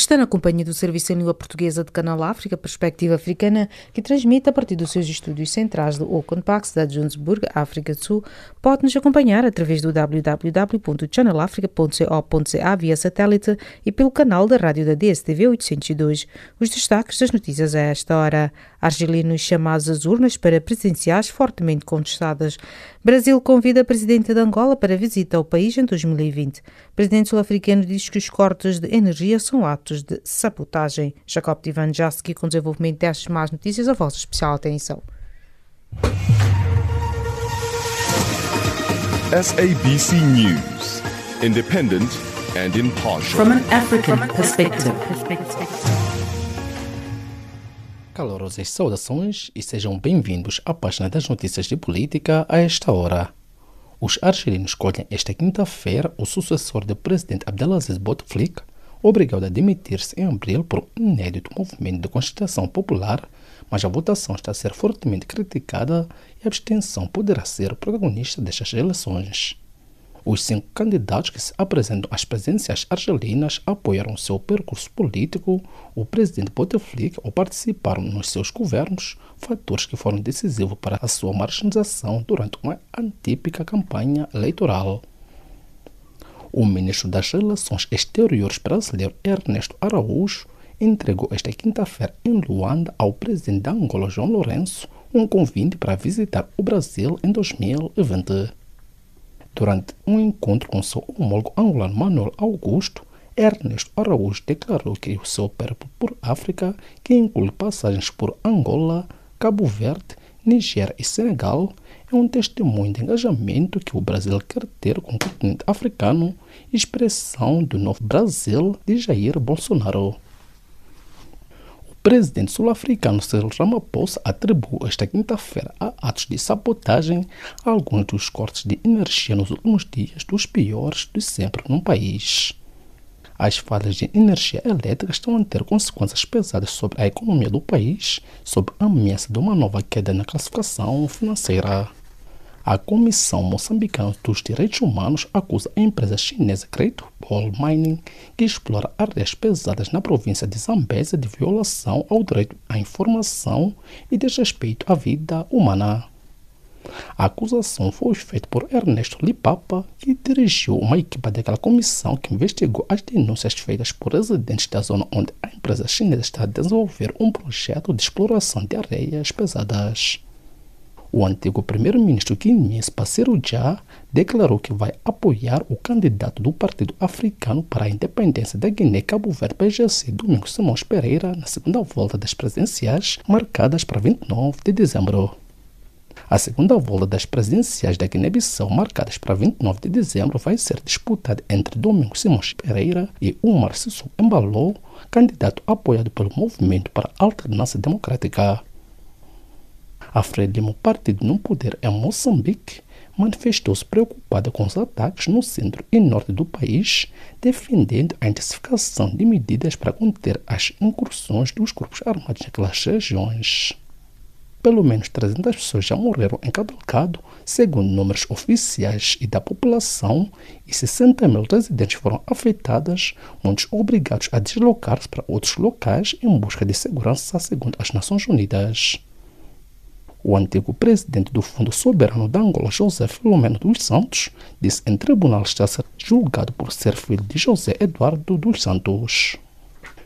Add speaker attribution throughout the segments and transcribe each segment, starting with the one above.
Speaker 1: está na companhia do Serviço em Língua Portuguesa de Canal África, Perspectiva Africana, que transmite a partir dos seus estúdios centrais do cidade de Johannesburg, África do Sul. Pode-nos acompanhar através do www.channelafrica.co.za via satélite e pelo canal da rádio da DSTV 802. Os destaques das notícias a esta hora. Argelinos chamados às urnas para presidenciais fortemente contestadas. Brasil convida a presidente de Angola para visita ao país em 2020. O presidente sul-africano diz que os cortes de energia são atos de sabotagem. Jacob Jaski, com desenvolvimento destas más notícias, a vossa especial atenção.
Speaker 2: SABC News, independent and impartial.
Speaker 3: From an African perspective.
Speaker 4: Calorosas saudações e sejam bem-vindos à página das notícias de política a esta hora. Os argelinos escolhem esta quinta-feira o sucessor do presidente Abdelaziz Bouteflika, obrigado a demitir-se em abril por um inédito movimento de constituição popular, mas a votação está a ser fortemente criticada e a abstenção poderá ser protagonista destas eleições. Os cinco candidatos que se apresentam às presenciais argelinas apoiaram seu percurso político, o presidente Bouteflika ou participaram nos seus governos, fatores que foram decisivos para a sua marginalização durante uma atípica campanha eleitoral. O ministro das Relações Exteriores brasileiro Ernesto Araújo entregou esta quinta-feira em Luanda ao presidente da Angola João Lourenço um convite para visitar o Brasil em 2020. Durante um encontro com seu homólogo angolano Manuel Augusto, Ernesto Araújo declarou que o seu periplo por África, que inclui passagens por Angola, Cabo Verde, Nigéria e Senegal, é um testemunho de engajamento que o Brasil quer ter com o continente africano, expressão do novo Brasil de Jair Bolsonaro presidente sul-africano Cyril Ramaphosa atribuiu esta quinta-feira a atos de sabotagem alguns dos cortes de energia nos últimos dias dos piores de sempre no país. As falhas de energia elétrica estão a ter consequências pesadas sobre a economia do país, sob a ameaça de uma nova queda na classificação financeira. A Comissão Moçambicana dos Direitos Humanos acusa a empresa chinesa Great Wall Mining, que explora áreas pesadas na província de Zambésia, de violação ao direito à informação e desrespeito à vida humana. A acusação foi feita por Ernesto Lipapa, que dirigiu uma equipa daquela comissão que investigou as denúncias feitas por residentes da zona onde a empresa chinesa está a desenvolver um projeto de exploração de areias pesadas. O antigo primeiro-ministro guineense Passero Já declarou que vai apoiar o candidato do Partido Africano para a Independência da Guiné-Cabo Verde PGC, Domingos Simões Pereira, na segunda volta das presidenciais, marcadas para 29 de dezembro. A segunda volta das presidenciais da Guiné-Bissau, marcadas para 29 de dezembro, vai ser disputada entre Domingos Simões Pereira e Umar Sissou Embalou, candidato apoiado pelo Movimento para a Alternância Democrática. A Frelimo, partido no poder em Moçambique, manifestou-se preocupada com os ataques no centro e norte do país, defendendo a intensificação de medidas para conter as incursões dos grupos armados naquelas regiões. Pelo menos 300 pessoas já morreram em Cabo Delgado, segundo números oficiais e da população, e 60 mil residentes foram afetadas, muitos obrigados a deslocar-se para outros locais em busca de segurança, segundo as Nações Unidas. O antigo presidente do Fundo Soberano da Angola, José Filomeno dos Santos, disse em tribunal estar julgado por ser filho de José Eduardo dos Santos.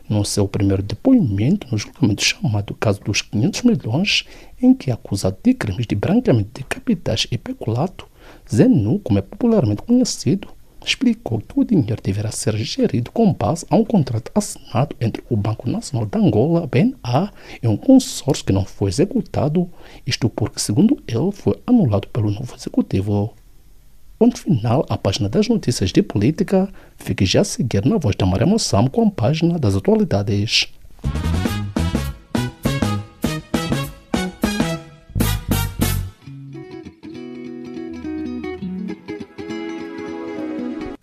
Speaker 4: No seu primeiro depoimento no julgamento chamado caso dos 500 milhões, em que é acusado de crimes de branqueamento de capitais e peculato, Zenu, como é popularmente conhecido, explicou que o dinheiro deverá ser gerido com base a um contrato assinado entre o Banco Nacional de Angola, BNA, e um consórcio que não foi executado, isto porque, segundo ele, foi anulado pelo novo executivo. Ponto final à página das notícias de política. Fique já a seguir na voz da Maria Moçam com a página das atualidades.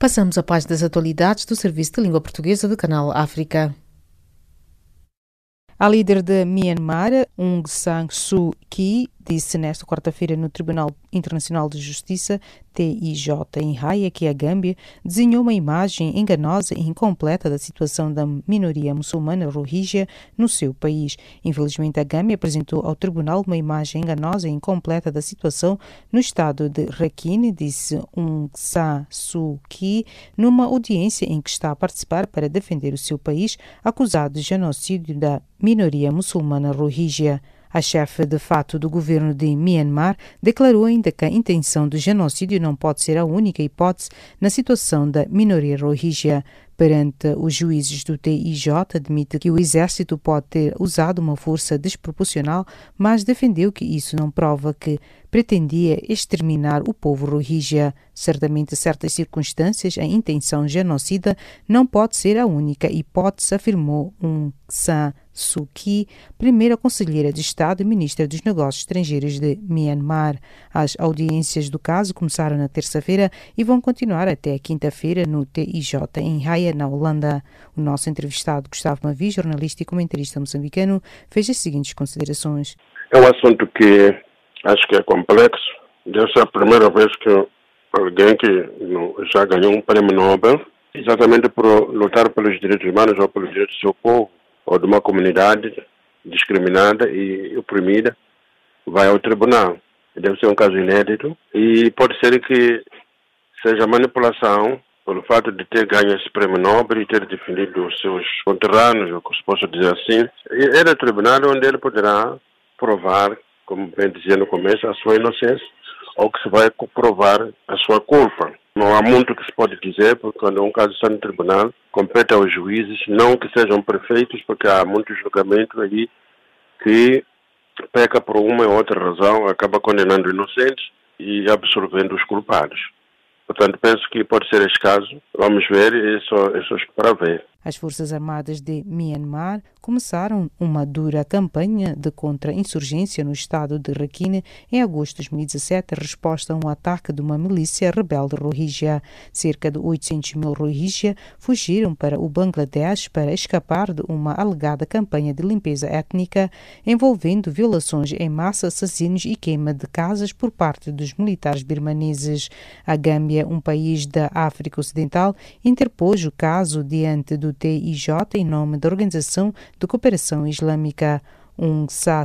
Speaker 1: Passamos à página das atualidades do Serviço de Língua Portuguesa do Canal África. A líder de Myanmar, Aung San Suu Kyi, disse nesta quarta-feira no Tribunal Internacional de Justiça, TIJ, em Haia, que a Gâmbia desenhou uma imagem enganosa e incompleta da situação da minoria muçulmana rohingya no seu país. Infelizmente, a Gâmbia apresentou ao tribunal uma imagem enganosa e incompleta da situação no estado de Rakhine, disse Aung San numa audiência em que está a participar para defender o seu país, acusado de genocídio da minoria muçulmana rohingya. A chefe de fato do governo de Myanmar declarou ainda que a intenção do genocídio não pode ser a única hipótese na situação da minoria rohingya. Perante os juízes do TIJ, admite que o exército pode ter usado uma força desproporcional, mas defendeu que isso não prova que pretendia exterminar o povo rohingya. Certamente, certas circunstâncias, a intenção genocida não pode ser a única hipótese, afirmou um San Suu Kyi, primeira conselheira de Estado e ministra dos Negócios Estrangeiros de Myanmar. As audiências do caso começaram na terça-feira e vão continuar até quinta-feira no TIJ em Haia, na Holanda. O nosso entrevistado, Gustavo Mavi, jornalista e comentarista moçambicano, fez as seguintes considerações.
Speaker 5: É um assunto que acho que é complexo. Deve ser a primeira vez que alguém que já ganhou um prêmio Nobel, exatamente por lutar pelos direitos humanos ou pelos direitos do seu povo, ou de uma comunidade discriminada e oprimida, vai ao tribunal. Deve ser um caso inédito e pode ser que seja manipulação pelo fato de ter ganho esse prêmio Nobel e ter defendido os seus conterrâneos, ou se possa dizer assim. É no tribunal onde ele poderá provar, como bem dizia no começo, a sua inocência ou que se vai provar a sua culpa. Não há muito que se pode dizer, porque quando um caso está no tribunal, compete aos juízes, não que sejam perfeitos, porque há muitos julgamentos aí que peca por uma ou outra razão, acaba condenando inocentes e absorvendo os culpados. Portanto, penso que pode ser esse caso. Vamos ver e só, é só para ver.
Speaker 1: As Forças Armadas de Myanmar começaram uma dura campanha de contra-insurgência no estado de Rakhine em agosto de 2017, em resposta a um ataque de uma milícia rebelde rohingya. Cerca de 800 mil rohingya fugiram para o Bangladesh para escapar de uma alegada campanha de limpeza étnica envolvendo violações em massa, assassinos e queima de casas por parte dos militares birmaneses. A Gâmbia, um país da África Ocidental, interpôs o caso diante do do TIJ em nome da Organização de Cooperação Islâmica.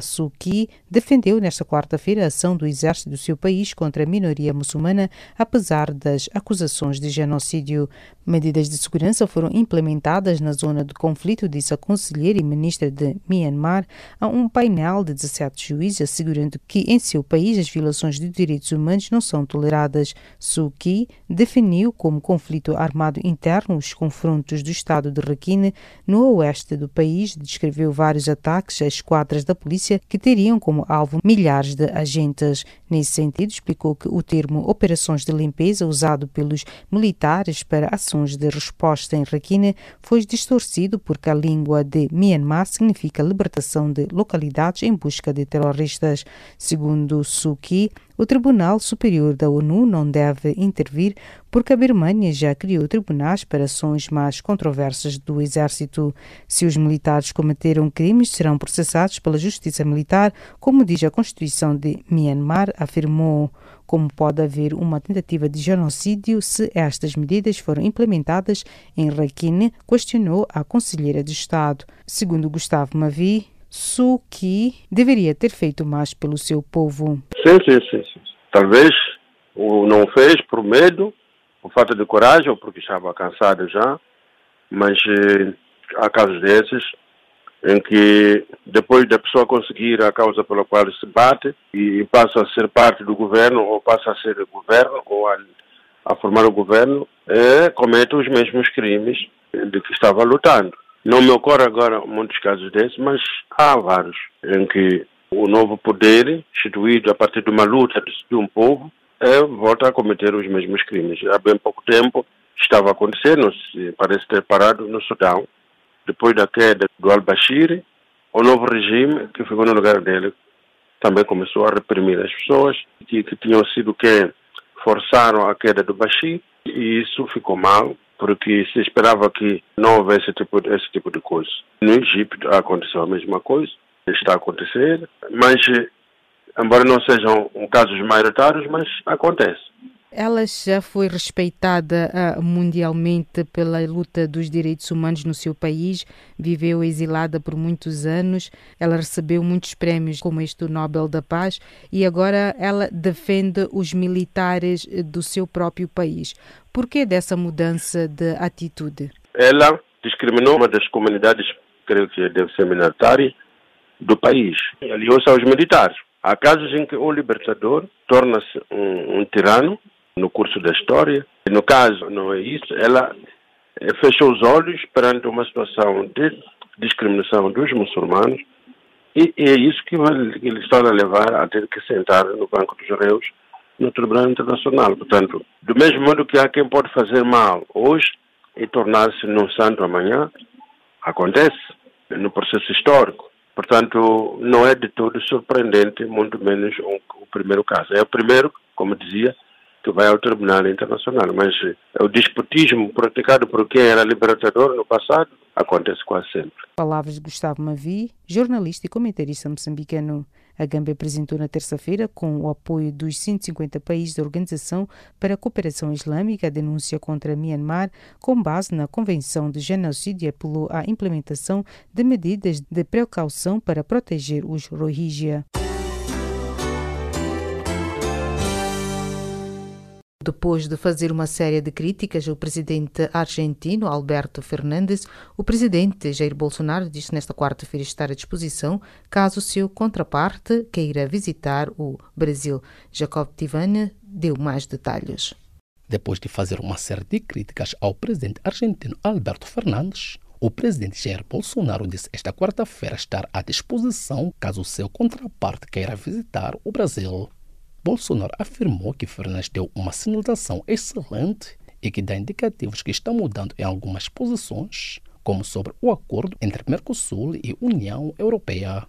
Speaker 1: Suu Kyi defendeu nesta quarta-feira a ação do exército do seu país contra a minoria muçulmana, apesar das acusações de genocídio. Medidas de segurança foram implementadas na zona de conflito, disse a conselheira e ministra de Myanmar a um painel de 17 juízes, assegurando que em seu país as violações de direitos humanos não são toleradas. Suu Kyi definiu como conflito armado interno os confrontos do estado de Rakhine no oeste do país, descreveu vários ataques a esquadras da polícia que teriam como alvo milhares de agentes. Nesse sentido, explicou que o termo operações de limpeza usado pelos militares para ações de resposta em Rakhine foi distorcido porque a língua de Myanmar significa libertação de localidades em busca de terroristas. Segundo Suki, o Tribunal Superior da ONU não deve intervir porque a Birmania já criou tribunais para ações mais controversas do exército. Se os militares cometeram crimes, serão processados pela justiça militar, como diz a Constituição de Myanmar, afirmou como pode haver uma tentativa de genocídio se estas medidas foram implementadas em Rakhine, questionou a conselheira de Estado. Segundo Gustavo Mavi, Suki deveria ter feito mais pelo seu povo.
Speaker 5: Sim, sim, sim. sim. Talvez o não fez por medo, por falta de coragem ou porque estava cansado já, mas eh, há casos desses em que depois da pessoa conseguir a causa pela qual se bate e passa a ser parte do governo ou passa a ser governo ou a, a formar o governo, é, comete os mesmos crimes de que estava lutando. Não me ocorre agora muitos casos desses, mas há vários em que o novo poder, instituído a partir de uma luta de um povo, é, volta a cometer os mesmos crimes. Há bem pouco tempo estava acontecendo, parece ter parado no Sudão, depois da queda do al-Bashir, o novo regime que ficou no lugar dele também começou a reprimir as pessoas que, que tinham sido que forçaram a queda do Bashir e isso ficou mal porque se esperava que não houvesse esse tipo, esse tipo de coisa. No Egito aconteceu a mesma coisa, está a acontecer, mas embora não sejam casos maioritários, mas acontece.
Speaker 1: Ela já foi respeitada uh, mundialmente pela luta dos direitos humanos no seu país, viveu exilada por muitos anos, ela recebeu muitos prémios, como este do Nobel da Paz, e agora ela defende os militares do seu próprio país. Por que dessa mudança de atitude?
Speaker 5: Ela discriminou uma das comunidades, creio que deve ser minoritária, do país. Aliou-se aos militares. Há casos em que o libertador torna-se um, um tirano no curso da história. No caso, não é isso. Ela eh, fechou os olhos perante uma situação de discriminação dos muçulmanos e, é isso que, lhe está a levar a ter que sentar no banco dos réus no Tribunal Internacional. Portanto, do mesmo modo que há quem pode fazer mal hoje e tornar-se num santo amanhã, acontece no processo histórico. Portanto, não é de todo surpreendente, muito menos um, o primeiro caso. É o primeiro, como dizia, que vai ao Tribunal Internacional. Mas eh, o disputismo praticado por quem era libertador no passado acontece quase sempre.
Speaker 1: Palavras de Gustavo Mavi, jornalista e comentarista moçambicano. A Gâmbia apresentou na terça-feira, com o apoio dos 150 países da Organização para a Cooperação Islâmica, a denúncia contra Myanmar, com base na Convenção de Genocídio e apelou à implementação de medidas de precaução para proteger os Rohingya. Depois de fazer uma série de críticas ao presidente argentino Alberto Fernandes, o presidente Jair Bolsonaro disse nesta quarta-feira estar à disposição caso seu contraparte queira visitar o Brasil. Jacob Tivane deu mais detalhes.
Speaker 4: Depois de fazer uma série de críticas ao presidente argentino Alberto Fernandes, o presidente Jair Bolsonaro disse esta quarta-feira estar à disposição caso seu contraparte queira visitar o Brasil. Bolsonaro afirmou que Fernandes deu uma sinalização excelente e que dá indicativos que estão mudando em algumas posições, como sobre o acordo entre Mercosul e União Europeia.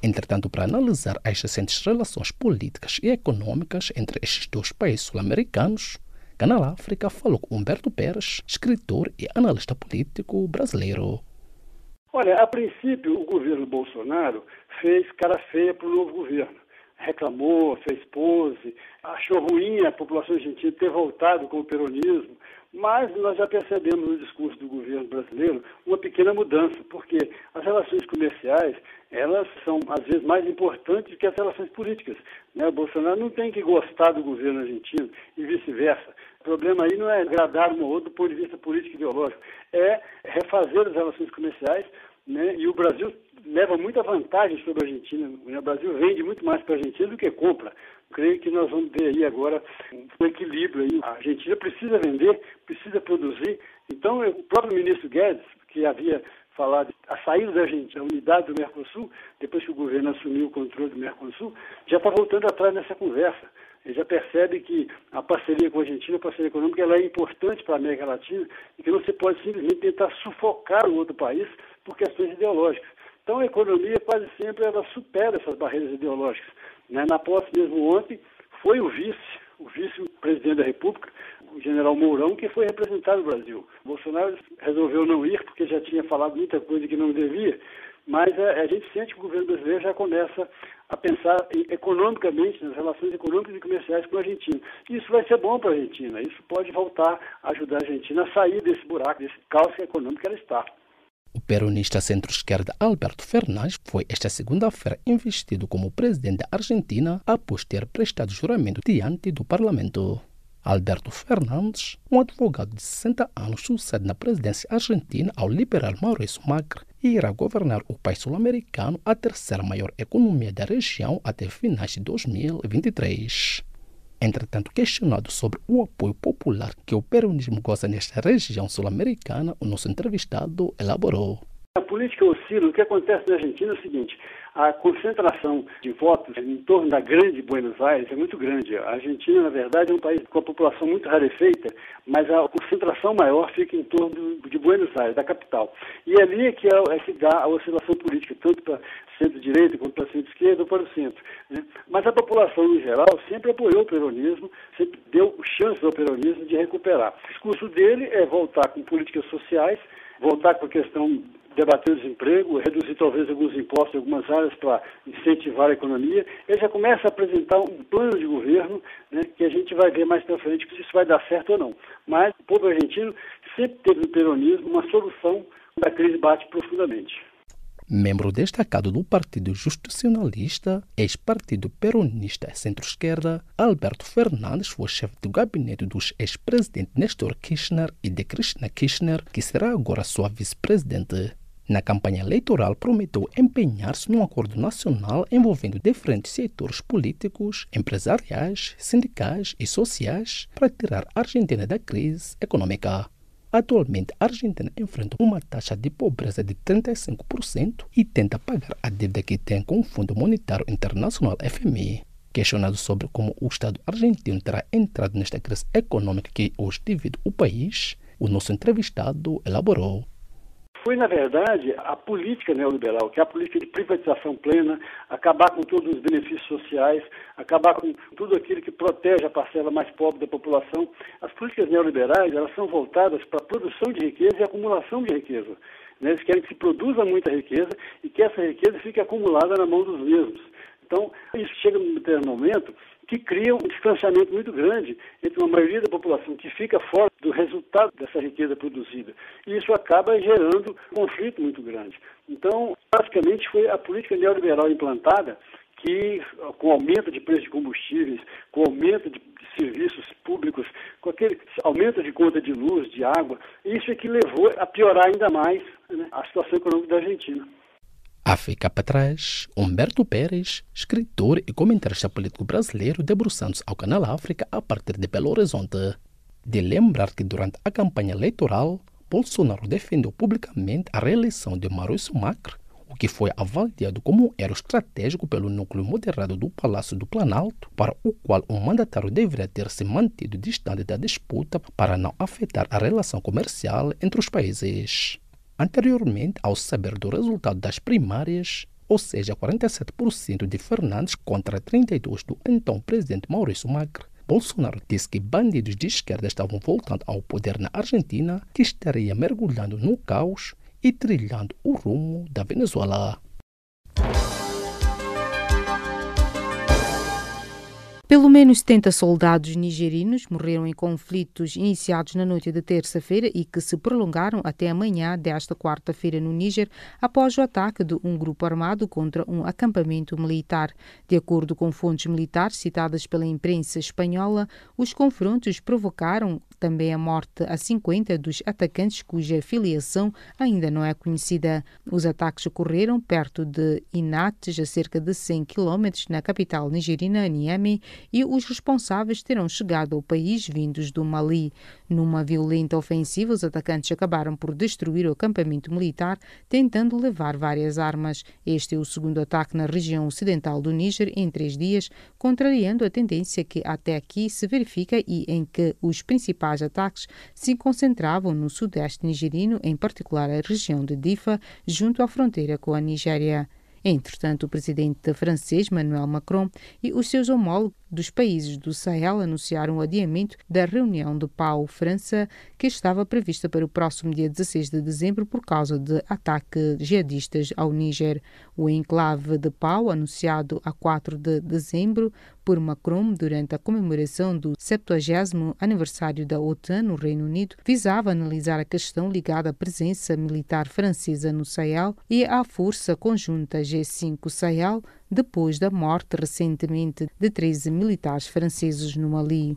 Speaker 4: Entretanto, para analisar as recentes relações políticas e econômicas entre estes dois países sul-americanos, Canal África falou com Humberto Pérez, escritor e analista político brasileiro.
Speaker 6: Olha, a princípio, o governo Bolsonaro fez cara feia para o novo governo reclamou, fez pose, achou ruim a população argentina ter voltado com o peronismo, mas nós já percebemos no discurso do governo brasileiro uma pequena mudança, porque as relações comerciais, elas são às vezes mais importantes que as relações políticas. Né? O Bolsonaro não tem que gostar do governo argentino e vice-versa. O problema aí não é agradar um ou outro do ponto de vista político e ideológico, é refazer as relações comerciais né? E o Brasil leva muita vantagem sobre a Argentina. O Brasil vende muito mais para a Argentina do que compra. Creio que nós vamos ter aí agora um equilíbrio aí. A Argentina precisa vender, precisa produzir. Então, o próprio ministro Guedes, que havia falado a saída da Argentina, a unidade do Mercosul, depois que o governo assumiu o controle do Mercosul, já está voltando atrás nessa conversa. Ele já percebe que a parceria com a Argentina, a parceria econômica, ela é importante para a América Latina e que não se pode simplesmente tentar sufocar o outro país por questões ideológicas. Então, a economia quase sempre ela supera essas barreiras ideológicas. Né? Na posse mesmo ontem, foi o vice, o vice-presidente da República, o general Mourão, que foi representar o Brasil. Bolsonaro resolveu não ir porque já tinha falado muita coisa que não devia, mas a, a, gente sente que o governo brasileiro já começa a pensar economicamente nas relações econômicas e comerciais com a Argentina. Isso vai ser bom para a Argentina, isso pode voltar a ajudar a Argentina a sair desse buraco, desse caos econômico que ela está.
Speaker 4: O peronista centro-esquerda Alberto Fernandes foi esta segunda-feira investido como presidente da Argentina após ter prestado juramento diante do parlamento. Alberto Fernandes, um advogado de 60 anos, sucede na presidência argentina ao liberal Maurício Macri e irá governar o país sul-americano, a terceira maior economia da região, até finais de 2023. Entretanto, questionado sobre o apoio popular que o peronismo goza nesta região sul-americana, o nosso entrevistado elaborou.
Speaker 6: A política oscila. O que acontece na Argentina é o seguinte: a concentração de votos em torno da grande Buenos Aires é muito grande. A Argentina, na verdade, é um país com a população muito rarefeita, mas a concentração maior fica em torno de Buenos Aires, da capital. E ali é que, é, é que dá a oscilação política, tanto para centro-direita quanto para centro-esquerda ou para o centro. Né? Mas a população, em geral, sempre apoiou o peronismo, sempre deu chance ao peronismo de recuperar. O discurso dele é voltar com políticas sociais, voltar com a questão debater o desemprego, reduzir talvez alguns impostos em algumas áreas para incentivar a economia. Ele já começa a apresentar um plano de governo né, que a gente vai ver mais para frente se isso vai dar certo ou não. Mas o povo argentino sempre teve no peronismo uma solução da crise bate profundamente.
Speaker 4: Membro destacado do Partido Justicialista, ex-partido peronista centro-esquerda, Alberto Fernandes foi chefe do gabinete dos ex-presidentes Nestor Kirchner e de Cristina Kirchner, que será agora sua vice-presidente. Na campanha eleitoral, prometeu empenhar-se num acordo nacional envolvendo diferentes setores políticos, empresariais, sindicais e sociais para tirar a Argentina da crise econômica. Atualmente, a Argentina enfrenta uma taxa de pobreza de 35% e tenta pagar a dívida que tem com o Fundo Monetário Internacional FMI. Questionado sobre como o Estado argentino terá entrado nesta crise econômica que hoje divide o país, o nosso entrevistado elaborou
Speaker 6: foi, na verdade, a política neoliberal, que é a política de privatização plena, acabar com todos os benefícios sociais, acabar com tudo aquilo que protege a parcela mais pobre da população. As políticas neoliberais elas são voltadas para a produção de riqueza e acumulação de riqueza. Né? Eles querem que se produza muita riqueza e que essa riqueza fique acumulada na mão dos mesmos. Então, isso chega num determinado momento que cria um distanciamento muito grande entre uma maioria da população que fica fora do resultado dessa riqueza produzida. E isso acaba gerando um conflito muito grande. Então, basicamente, foi a política neoliberal implantada que, com aumento de preço de combustíveis, com aumento de serviços públicos, com aquele aumento de conta de luz, de água, isso é que levou a piorar ainda mais né, a situação econômica da Argentina.
Speaker 4: A ficar para trás, Humberto Pérez, escritor e comentarista político brasileiro debruçando-se ao Canal África a partir de Belo Horizonte. De lembrar que durante a campanha eleitoral, Bolsonaro defendeu publicamente a reeleição de Maurício Macri, o que foi avaliado como um erro estratégico pelo núcleo moderado do Palácio do Planalto, para o qual o mandatário deveria ter se mantido distante da disputa para não afetar a relação comercial entre os países. Anteriormente, ao saber do resultado das primárias, ou seja, 47% de Fernandes contra 32% do então presidente Maurício Macri, Bolsonaro disse que bandidos de esquerda estavam voltando ao poder na Argentina, que estaria mergulhando no caos e trilhando o rumo da Venezuela.
Speaker 1: Pelo menos 70 soldados nigerinos morreram em conflitos iniciados na noite de terça-feira e que se prolongaram até amanhã desta quarta-feira no Níger, após o ataque de um grupo armado contra um acampamento militar. De acordo com fontes militares citadas pela imprensa espanhola, os confrontos provocaram também a morte a 50 dos atacantes cuja filiação ainda não é conhecida. Os ataques ocorreram perto de Inates, a cerca de 100 quilômetros na capital nigerina, Niamey, e os responsáveis terão chegado ao país vindos do Mali. Numa violenta ofensiva, os atacantes acabaram por destruir o acampamento militar, tentando levar várias armas. Este é o segundo ataque na região ocidental do Níger em três dias, contrariando a tendência que até aqui se verifica e em que os principais ataques se concentravam no sudeste nigerino, em particular a região de Difa, junto à fronteira com a Nigéria. Entretanto, o presidente francês Emmanuel Macron e os seus homólogos dos países do Sahel anunciaram o adiamento da reunião de Pau-França, que estava prevista para o próximo dia 16 de dezembro por causa de ataques jihadistas ao Níger. O enclave de Pau, anunciado a 4 de dezembro por Macron durante a comemoração do 70 aniversário da OTAN no Reino Unido, visava analisar a questão ligada à presença militar francesa no Sahel e à força conjunta G5 Sahel depois da morte recentemente de 13 militares franceses no Mali.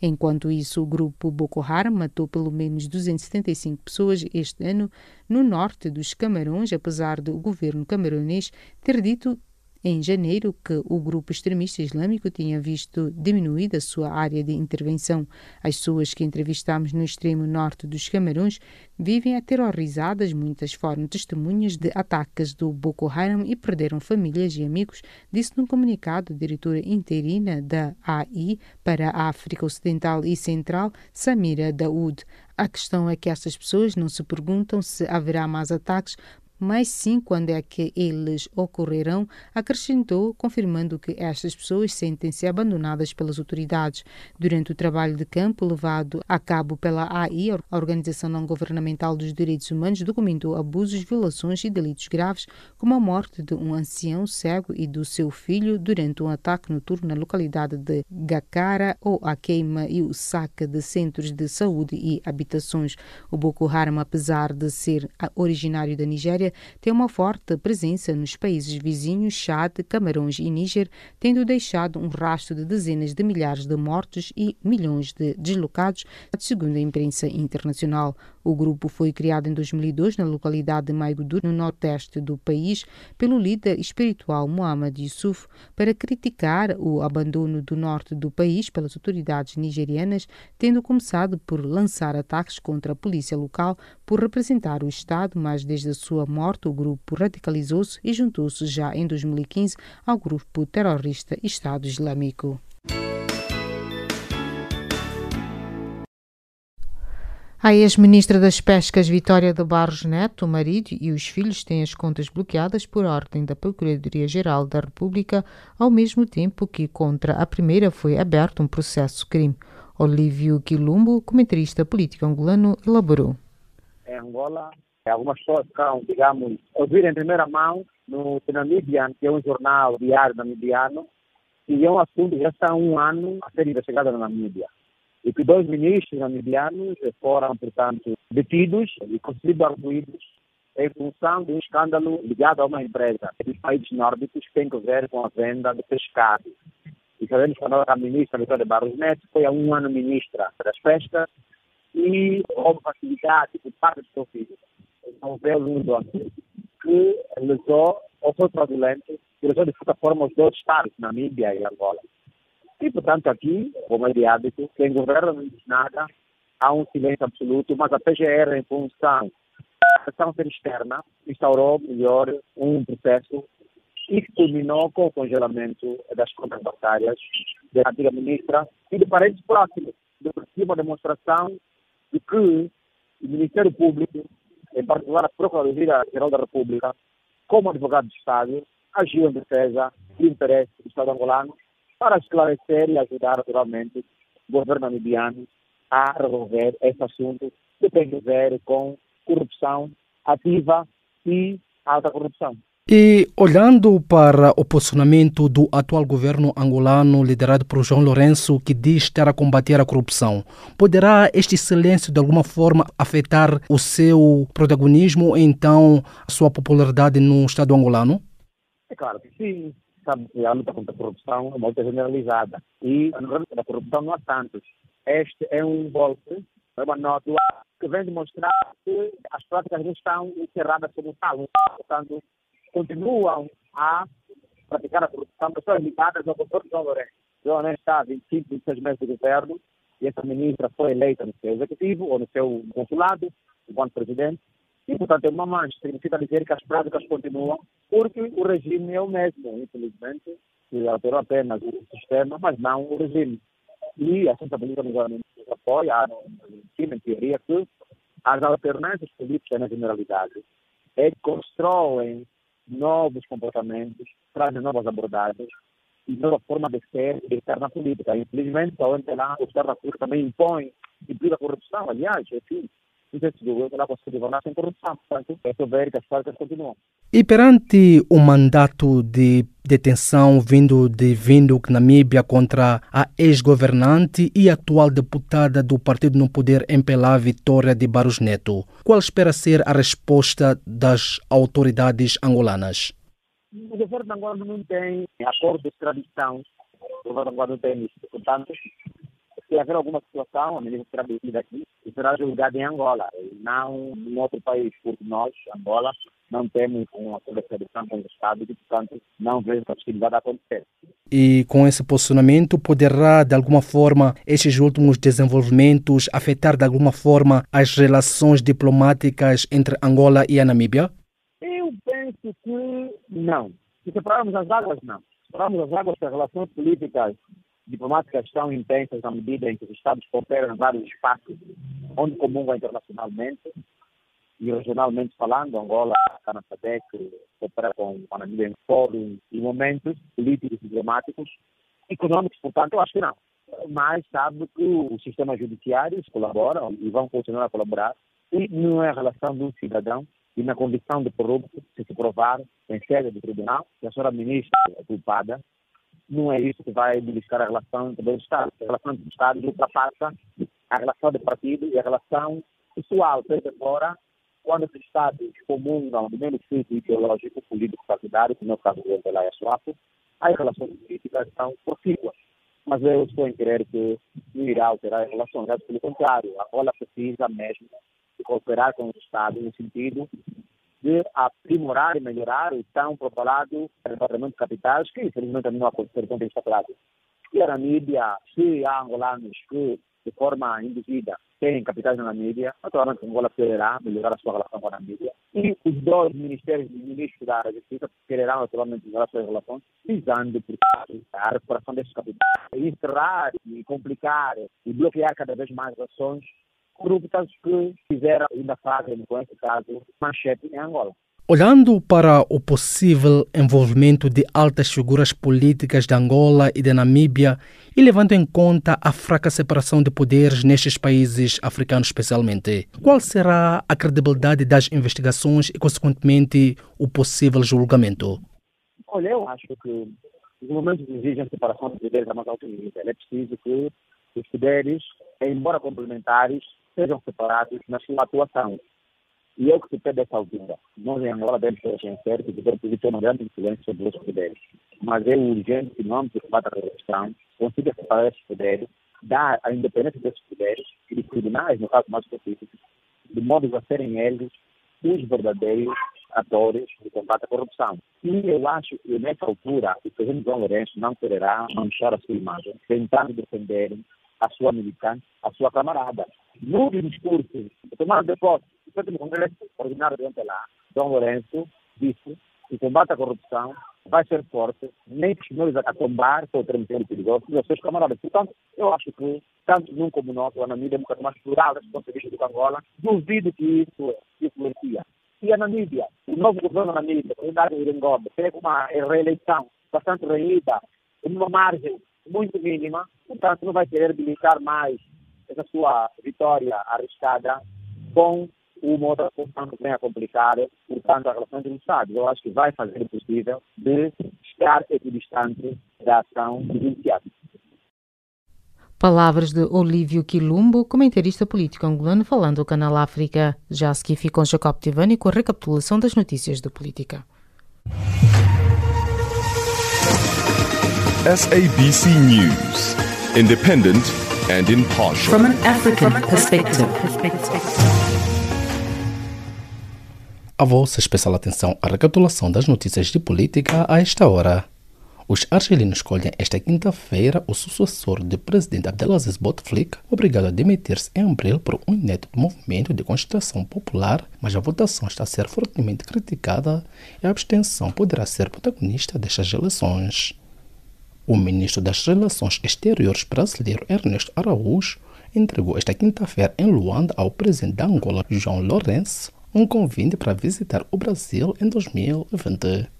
Speaker 1: Enquanto isso, o grupo Boko Haram matou pelo menos 275 pessoas este ano no norte dos Camarões, apesar do governo camerunês ter dito em janeiro que o grupo extremista islâmico tinha visto diminuída sua área de intervenção. As pessoas que entrevistamos no extremo norte dos Camarões vivem aterrorizadas, muitas foram testemunhas de ataques do Boko Haram e perderam famílias e amigos, disse num comunicado a diretora interina da AI para a África Ocidental e Central, Samira Daoud. A questão é que estas pessoas não se perguntam se haverá mais ataques, mas sim quando é que eles ocorrerão, acrescentou, confirmando que estas pessoas sentem-se abandonadas pelas autoridades. Durante o trabalho de campo levado a cabo pela AI, a Organização Não Governamental dos Direitos Humanos documentou abusos, violações e delitos graves, como a morte de um ancião cego e do seu filho durante um ataque noturno na localidade de Gakara, ou a queima e o saque de centros de saúde e habitações. O Boko Haram, apesar de ser originário da Nigéria, tem uma forte presença nos países vizinhos Chad, Camarões e Níger, tendo deixado um rastro de dezenas de milhares de mortos e milhões de deslocados, segundo a imprensa internacional. O grupo foi criado em 2002 na localidade de Maigudur, no nordeste do país, pelo líder espiritual Muhammad Yusuf, para criticar o abandono do norte do país pelas autoridades nigerianas, tendo começado por lançar ataques contra a polícia local por representar o Estado, mas desde a sua morte o grupo radicalizou-se e juntou-se já em 2015 ao grupo terrorista Estado Islâmico. A ex-ministra das Pescas, Vitória de Barros Neto, o marido e os filhos têm as contas bloqueadas por ordem da Procuradoria-Geral da República, ao mesmo tempo que contra a primeira foi aberto um processo crime. Olívio Quilumbo, comentarista político angolano, elaborou.
Speaker 7: Em Angola, algumas pessoas ficaram, digamos, ouvir em primeira mão no Namibian, que é um jornal diário namibiano, e é um assunto que já está há um ano a ser investigado na Namíbia e que dois ministros namibianos foram, portanto, detidos e concedidos arguídos em função de um escândalo ligado a uma empresa dos países nórdicos que tem que ver com a venda de pescado. E sabemos que a ministra Vitória Barros Neto foi há um ano ministra das pescas e houve facilidade por parte do seu filho. Então, veio um doce que lesou, ou foi fraudulento, que lesou de certa forma os dois estados, Namíbia e Angola. E, portanto, aqui, como é de hábito, quem governa não diz nada, há um silêncio absoluto, mas a PGR, em função da ação externa, instaurou melhor um processo e que culminou com o congelamento das contas bancárias da antiga ministra e de parentes próximos, de uma demonstração de que o Ministério Público, em particular a Procuradoria-Geral da República, como advogado de Estado, agiu em defesa do interesse do Estado angolano para esclarecer e ajudar naturalmente o governo namibiano a resolver esse assunto que tem a ver com corrupção ativa e alta corrupção.
Speaker 4: E olhando para o posicionamento do atual governo angolano, liderado por João Lourenço, que diz ter a combater a corrupção, poderá este silêncio de alguma forma afetar o seu protagonismo ou então a sua popularidade no Estado angolano?
Speaker 7: É claro que sim sabe que a luta contra a corrupção é uma luta generalizada. E ramo da corrupção não há tantos. Este é um golpe, é uma nota que vem demonstrar que as práticas não estão encerradas como tal. Portanto, continuam a praticar a corrupção, pessoas ligadas ao governo João Lourenço. João Lourenço está há 25, 26 meses de governo e essa ministra foi eleita no seu executivo ou no seu consulado, enquanto presidente, e, portanto, é uma mancha. Significa dizer que as práticas continuam, porque o regime é o mesmo, infelizmente. Se alterou apenas o sistema, mas não o regime. E a Santa Política nos apoia, em teoria, que as alternâncias políticas na generalidade é constroem novos comportamentos, trazem novas abordagens e nova forma de ser e de estar na política. Infelizmente, onde lá o estar na política também impõe, implica corrupção, aliás, enfim, que as continuam.
Speaker 4: E perante o mandato de detenção vindo de Windhoek, Namíbia, contra a ex-governante e atual deputada do Partido no Poder MPLA, Vitória de Barros Neto, qual espera ser a resposta das autoridades angolanas?
Speaker 7: O governo de Angola não tem acordo de extradição. O governo de Angola não tem isso. Portanto, se haver alguma situação, a medida será detida aqui e será julgada em Angola, e não em outro país, porque nós, Angola, não temos uma colaboração com o Estado e, portanto, não vejo possibilidade de acontecer.
Speaker 4: E com esse posicionamento, poderá, de alguma forma, estes últimos desenvolvimentos afetar, de alguma forma, as relações diplomáticas entre Angola e a Namíbia?
Speaker 7: Eu penso que não. Se separarmos as águas, não. Se separarmos as águas, as relações políticas diplomáticas são intensas na medida em que os Estados cooperam em vários espaços onde comungam internacionalmente. E regionalmente falando, Angola está na SADEC, coopera com a Namíbia em fóruns e momentos políticos e diplomáticos, econômicos, portanto, eu acho que não. Mas sabe que os sistemas judiciários colaboram e vão continuar a colaborar. E não é a relação de um cidadão e na condição de corrupto, se se provar em sede do tribunal, que a senhora ministra é culpada, não é isso que vai beliscar a relação entre dois Estados. A relação entre os Estados ultrapassa a relação de partido e a relação pessoal, seja fora quando os Estados comungam do mesmo espírito ideológico, político, partidário, como é o caso do Belaya Suapo, as relações políticas são profícuas. Mas eu estou em querer que não irá alterar as relações. Pelo contrário, a Angola precisa mesmo cooperar com os Estados no sentido de aprimorar e melhorar o tão propalado departamento de capitais, que infelizmente não aconteceu com esta prática. E a Namíbia, se há angolanos que de forma induzida têm capitais na Namíbia, naturalmente Angola quererá melhorar a sua relação com a Namíbia. E os dois ministérios e ministros da Justiça quererão naturalmente melhorar as suas relações, visando, portanto, a recuperação desses capitais, encerrar e complicar e bloquear cada vez mais ações corruptas que fizeram ainda fazem, com esse caso, manchete em Angola.
Speaker 4: Olhando para o possível envolvimento de altas figuras políticas de Angola e de Namíbia e levando em conta a fraca separação de poderes nestes países africanos especialmente, qual será a credibilidade das investigações e, consequentemente, o possível julgamento?
Speaker 7: Olha, eu acho que os momentos exigem separação de poderes a mais alto nível. É preciso que os poderes, embora complementares, sejam separados na sua atuação. E eu que se pede essa altura. Nós em Angola devemos reconhecer que o governo tem uma grande influência sobre os poderes. Mas é urgente que, no âmbito do combate à revolução, consiga separar esses poderes, dar a independência desses poderes e dos tribunais, no caso mais específico, de modo a serem eles os verdadeiros atores do combate à corrupção. E eu acho que, nessa altura, o presidente João Lourenço não quererá manchar a sua imagem, tentando defender a sua militante, a sua camarada. No discurso, tomando de posse, o Congresso Ordinário de lá, Dom Lourenço disse que o combate à corrupção vai ser forte, nem que os senhores a tombar, o termo perigoso, e os seus camaradas. Portanto, eu acho que, tanto num como nós, a Namíbia é um bocado mais plural desse ponto de vista do Angola, duvido que isso influencia. E a Namíbia, o novo governo da Namíbia, o Dário Irengobe, teve uma reeleição bastante reída, uma margem muito mínima, portanto não vai querer habilitar mais essa sua vitória arriscada com uma outra função que vem a complicar, portanto, a relação os Estados. Eu acho que vai fazer o possível de estar equidistante da ação judiciária.
Speaker 1: Palavras de Olívio Quilumbo, comentarista político angolano, falando ao Canal África. Já a seguir fica com Jacob Tivani com a recapitulação das notícias da política.
Speaker 2: SABC News, independent and impartial.
Speaker 3: From an African perspective.
Speaker 4: A vossa especial atenção à recapitulação das notícias de política a esta hora. Os argelinos escolhem esta quinta-feira o sucessor do presidente Abdelaziz Bouteflika, obrigado a demitir-se em abril por um inédito movimento de constituição popular, mas a votação está a ser fortemente criticada e a abstenção poderá ser protagonista destas eleições. O ministro das Relações Exteriores brasileiro Ernesto Araújo entregou esta quinta-feira em Luanda ao presidente da Angola, João Lourenço, um convite para visitar o Brasil em 2020.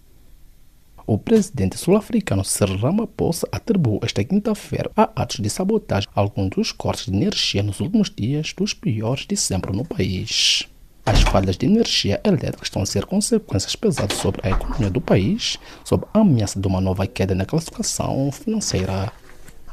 Speaker 4: O presidente sul-africano Cyril Ramaphosa atribuiu esta quinta-feira a atos de sabotagem alguns dos cortes de energia nos últimos dias dos piores de sempre no país. As falhas de energia elétrica estão a ser consequências pesadas sobre a economia do país, sob a ameaça de uma nova queda na classificação financeira.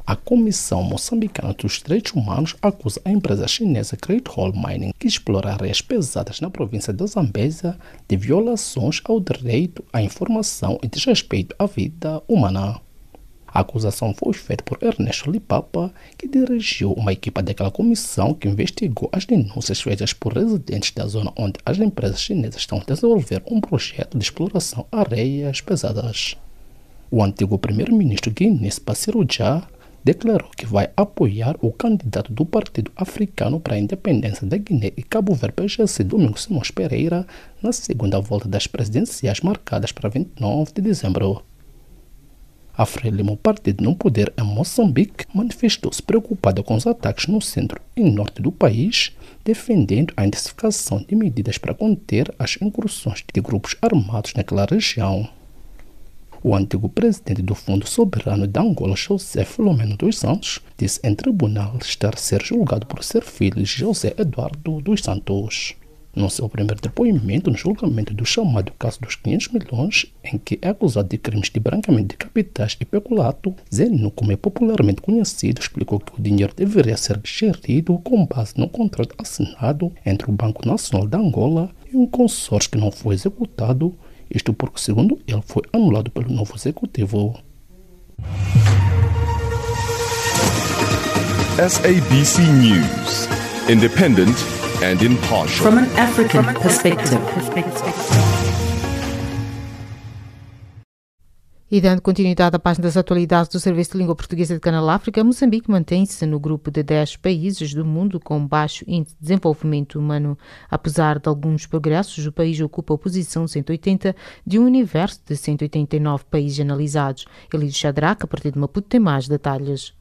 Speaker 4: A Comissão Moçambicana dos Direitos Humanos acusa a empresa chinesa Great Hall Mining, que explora areias pesadas na província de Zambésia, de violações ao direito à informação e desrespeito à vida humana. A acusação foi feita por Ernesto Lipapa, que dirigiu uma equipa daquela comissão que investigou as denúncias feitas por residentes da zona onde as empresas chinesas estão a desenvolver um projeto de exploração areias pesadas. O antigo primeiro-ministro guinense Passiro Já declarou que vai apoiar o candidato do Partido Africano para a Independência da Guiné e Cabo Verde PGC, Domingos Simões Pereira, na segunda volta das presidenciais marcadas para 29 de dezembro. A Frelimo, partido no poder em Moçambique, manifestou-se preocupada com os ataques no centro e norte do país, defendendo a intensificação de medidas para conter as incursões de grupos armados naquela região. O antigo presidente do Fundo Soberano de Angola, José Filomeno dos Santos, disse em tribunal estar a ser julgado por ser filho de José Eduardo dos Santos. No seu primeiro depoimento no julgamento do chamado caso dos 500 milhões, em que é acusado de crimes de branqueamento de capitais e peculato, Zeno, como é popularmente conhecido, explicou que o dinheiro deveria ser gerido com base no contrato assinado entre o Banco Nacional de Angola e um consórcio que não foi executado isto porque, segundo ele, foi anulado pelo novo executivo.
Speaker 2: SABC News. Independent and impartial.
Speaker 3: From an African perspective.
Speaker 1: E dando continuidade à página das atualidades do Serviço de Língua Portuguesa de Canal África, Moçambique mantém-se no grupo de 10 países do mundo com baixo índice de desenvolvimento humano. Apesar de alguns progressos, o país ocupa a posição 180 de um universo de 189 países analisados. Elidio Shadrach, a partir de Maputo, tem mais detalhes.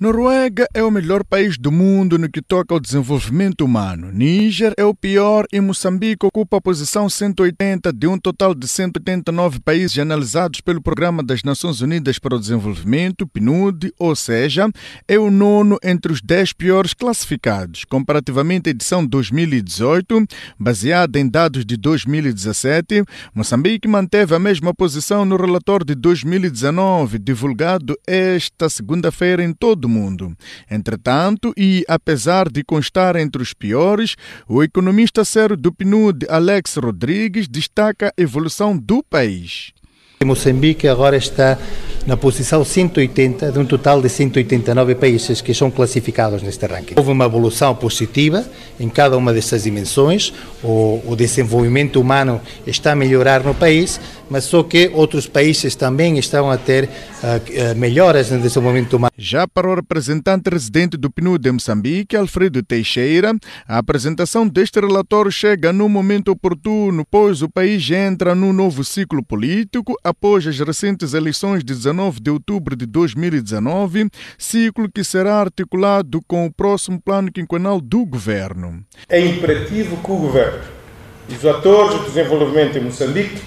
Speaker 8: Noruega é o melhor país do mundo no que toca ao desenvolvimento humano. Níger é o pior e Moçambique ocupa a posição 180 de um total de 189 países analisados pelo Programa das Nações Unidas para o Desenvolvimento, PNUD, ou seja, é o nono entre os 10 piores classificados. Comparativamente à edição 2018, baseada em dados de 2017, Moçambique manteve a mesma posição no relatório de 2019, divulgado esta segunda-feira em todo o mundo. Entretanto, e apesar de constar entre os piores, o economista sério do PNUD, Alex Rodrigues, destaca a evolução do país.
Speaker 9: Moçambique agora está na posição 180 de um total de 189 países que são classificados neste ranking. Houve uma evolução positiva em cada uma dessas dimensões. O, o desenvolvimento humano está a melhorar no país, mas só que outros países também estão a ter uh, melhoras no desenvolvimento humano.
Speaker 8: Já para o representante residente do PNUD de Moçambique, Alfredo Teixeira, a apresentação deste relatório chega no momento oportuno, pois o país entra num novo ciclo político após as recentes eleições de 19 de outubro de 2019, ciclo que será articulado com o próximo plano quinquenal do governo.
Speaker 10: É imperativo que o governo e os atores do desenvolvimento em Moçambique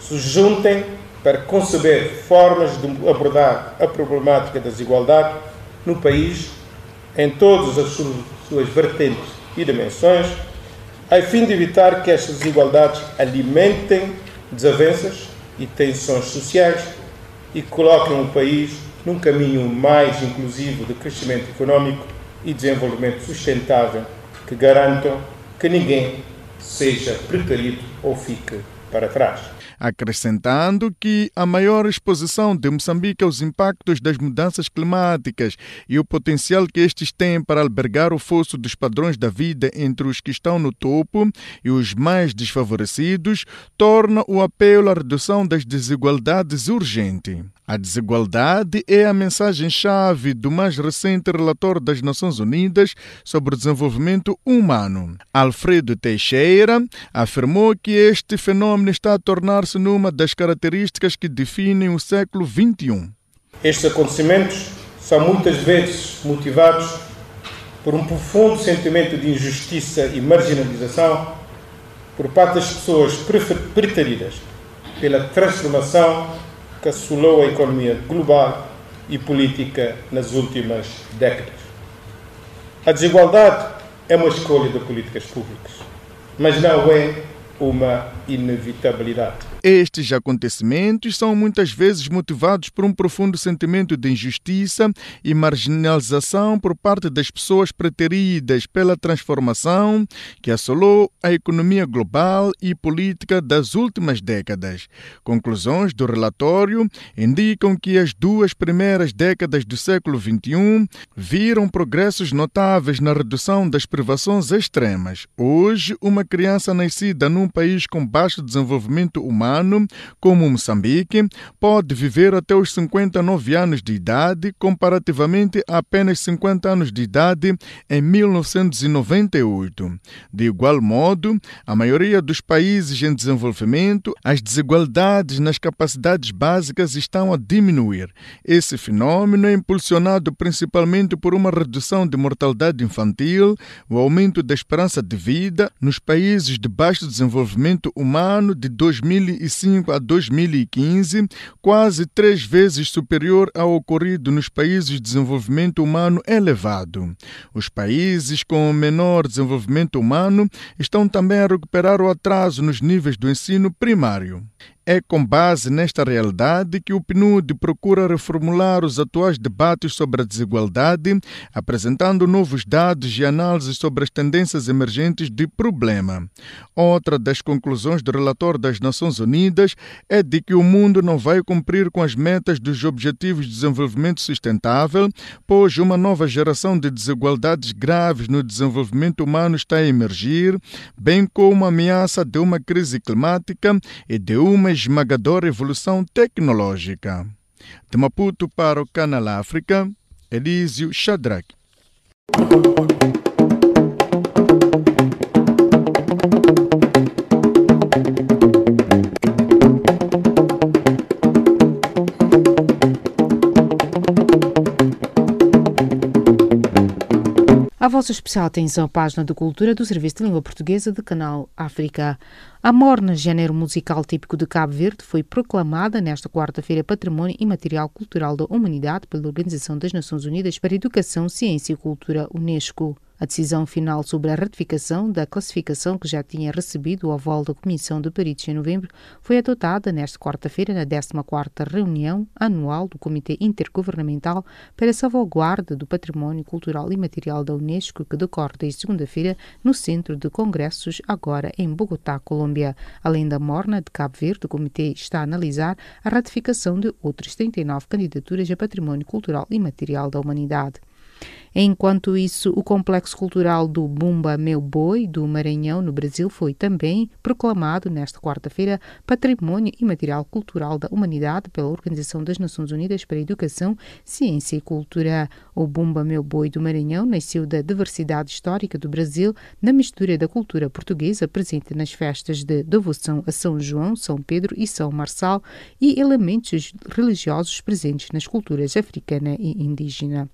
Speaker 10: se juntem para conceber formas de abordar a problemática da desigualdade no país em todas as suas vertentes e dimensões, a fim de evitar que estas desigualdades alimentem desavenças e tensões sociais e coloquem o país num caminho mais inclusivo de crescimento econômico e desenvolvimento sustentável que garantam que ninguém seja preterido ou fique para trás
Speaker 8: acrescentando que a maior exposição de Moçambique aos impactos das mudanças climáticas e o potencial que estes têm para albergar o fosso dos padrões da vida entre os que estão no topo e os mais desfavorecidos torna o apelo à redução das desigualdades urgente. A desigualdade é a mensagem-chave do mais recente relatório das Nações Unidas sobre o desenvolvimento humano. Alfredo Teixeira afirmou que este fenômeno está a tornar-se numa das características que definem o século XXI.
Speaker 10: Estes acontecimentos são muitas vezes motivados por um profundo sentimento de injustiça e marginalização por parte das pessoas preteridas pela transformação que assolou a economia global e política nas últimas décadas. A desigualdade é uma escolha de políticas públicas, mas não é uma inevitabilidade.
Speaker 8: Estes acontecimentos são muitas vezes motivados por um profundo sentimento de injustiça e marginalização por parte das pessoas preteridas pela transformação que assolou a economia global e política das últimas décadas. Conclusões do relatório indicam que as duas primeiras décadas do século XXI viram progressos notáveis na redução das privações extremas. Hoje, uma criança nascida num país com baixo desenvolvimento humano ano, como Moçambique, pode viver até os 59 anos de idade, comparativamente a apenas 50 anos de idade em 1998. De igual modo, a maioria dos países em desenvolvimento, as desigualdades nas capacidades básicas estão a diminuir. Esse fenômeno é impulsionado principalmente por uma redução de mortalidade infantil, o aumento da esperança de vida nos países de baixo desenvolvimento humano de 2005 2005 a 2015, quase três vezes superior ao ocorrido nos países de desenvolvimento humano elevado. Os países com menor desenvolvimento humano estão também a recuperar o atraso nos níveis do ensino primário. É com base nesta realidade que o PNUD procura reformular os atuais debates sobre a desigualdade, apresentando novos dados e análises sobre as tendências emergentes de problema. Outra das conclusões do relatório das Nações Unidas é de que o mundo não vai cumprir com as metas dos Objetivos de Desenvolvimento Sustentável, pois uma nova geração de desigualdades graves no desenvolvimento humano está a emergir, bem como a ameaça de uma crise climática e de uma esmagadora evolução tecnológica. De Maputo para o Canal África, Elísio Shadrach.
Speaker 1: A vossa especial atenção à página de cultura do Serviço de Língua Portuguesa do Canal África. A morna, género musical típico de Cabo Verde, foi proclamada nesta quarta-feira Património Imaterial Cultural da Humanidade pela Organização das Nações Unidas para Educação, Ciência e Cultura, Unesco. A decisão final sobre a ratificação da classificação que já tinha recebido o aval da Comissão de Peritos em novembro foi adotada nesta quarta-feira na 14ª reunião anual do Comitê Intergovernamental para a Salvaguarda do Património Cultural e Material da Unesco que decorre desde segunda-feira no Centro de Congressos, agora em Bogotá, Colômbia. Além da morna de Cabo Verde, o Comitê está a analisar a ratificação de outras 39 candidaturas a Património Cultural e Material da Humanidade. Enquanto isso, o complexo cultural do Bumba Meu Boi, do Maranhão, no Brasil, foi também proclamado nesta quarta-feira Patrimônio Imaterial Cultural da Humanidade pela Organização das Nações Unidas para a Educação, Ciência e Cultura. O Bumba Meu Boi do Maranhão nasceu da diversidade histórica do Brasil, na mistura da cultura portuguesa presente nas festas de devoção a São João, São Pedro e São Marçal e elementos religiosos presentes nas culturas africana e indígena.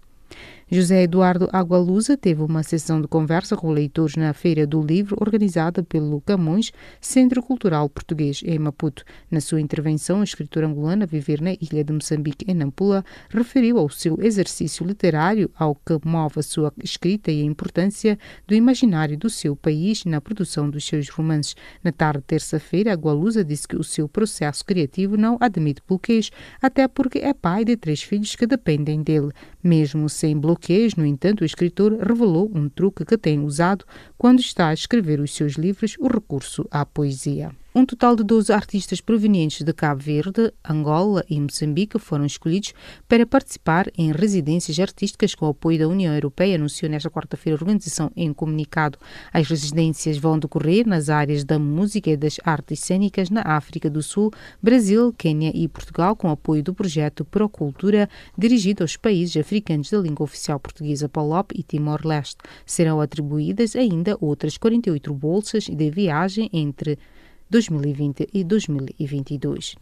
Speaker 1: José Eduardo Agualusa teve uma sessão de conversa com leitores na Feira do Livro, organizada pelo Camões, Centro Cultural Português, em Maputo. Na sua intervenção, a escritora angolana a viver na ilha de Moçambique, em Nampula, referiu ao seu exercício literário, ao que move a sua escrita e a importância do imaginário do seu país na produção dos seus romances. Na tarde de terça-feira, Agualusa disse que o seu processo criativo não admite bloqueios, até porque é pai de três filhos que dependem dele. Mesmo sem bloqueios, no entanto, o escritor revelou um truque que tem usado quando está a escrever os seus livros, o recurso à poesia. Um total de 12 artistas provenientes de Cabo Verde, Angola e Moçambique foram escolhidos para participar em residências artísticas com o apoio da União Europeia, anunciou nesta quarta-feira a organização em comunicado. As residências vão decorrer nas áreas da música e das artes cênicas na África do Sul, Brasil, Quênia e Portugal, com apoio do projeto Procultura, dirigido aos países africanos da língua oficial portuguesa PALOP e Timor-Leste. Serão atribuídas ainda outras 48 bolsas de viagem entre 2020 e 2022.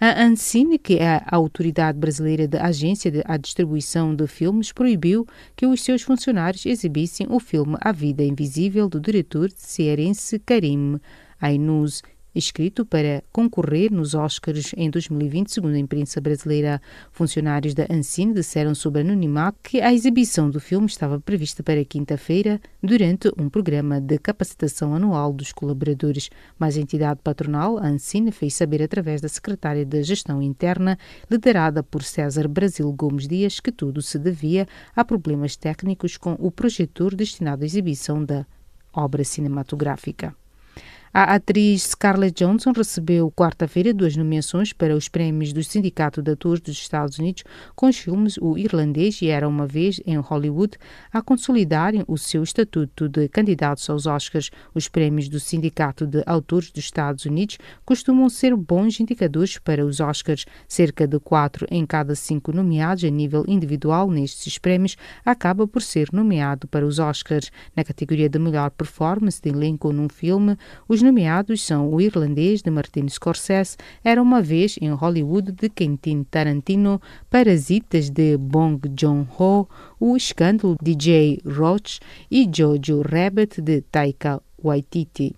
Speaker 1: A Ancine, que é a autoridade brasileira da Agência de a Distribuição de Filmes, proibiu que os seus funcionários exibissem o filme A Vida Invisível do diretor cearense Karim Ainuz inscrito para concorrer nos Oscars em 2020, segundo a imprensa brasileira. Funcionários da Ancine disseram sobre anonimato que a exibição do filme estava prevista para quinta-feira durante um programa de capacitação anual dos colaboradores. Mas a entidade patronal, a Ancine, fez saber através da secretária de Gestão Interna, liderada por César Brasil Gomes Dias, que tudo se devia a problemas técnicos com o projetor destinado à exibição da obra cinematográfica. A atriz Scarlett Johansson recebeu quarta-feira duas nomeações para os prémios do Sindicato de Atores dos Estados Unidos com os filmes O Irlandês e Era Uma Vez em Hollywood a consolidarem o seu estatuto de candidatos aos Oscars. Os prémios do Sindicato de Autores dos Estados Unidos costumam ser bons indicadores para os Oscars. Cerca de quatro em cada cinco nomeados a nível individual nestes prémios acaba por ser nomeado para os Oscars. Na categoria de melhor performance de elenco num filme, os nomeados são O Irlandês, de Martin Scorsese, Era Uma Vez em Hollywood, de Quentin Tarantino, Parasitas, de Bong Joon-ho, O Escândalo, de Jay Roach e Jojo Rabbit, de Taika Waititi.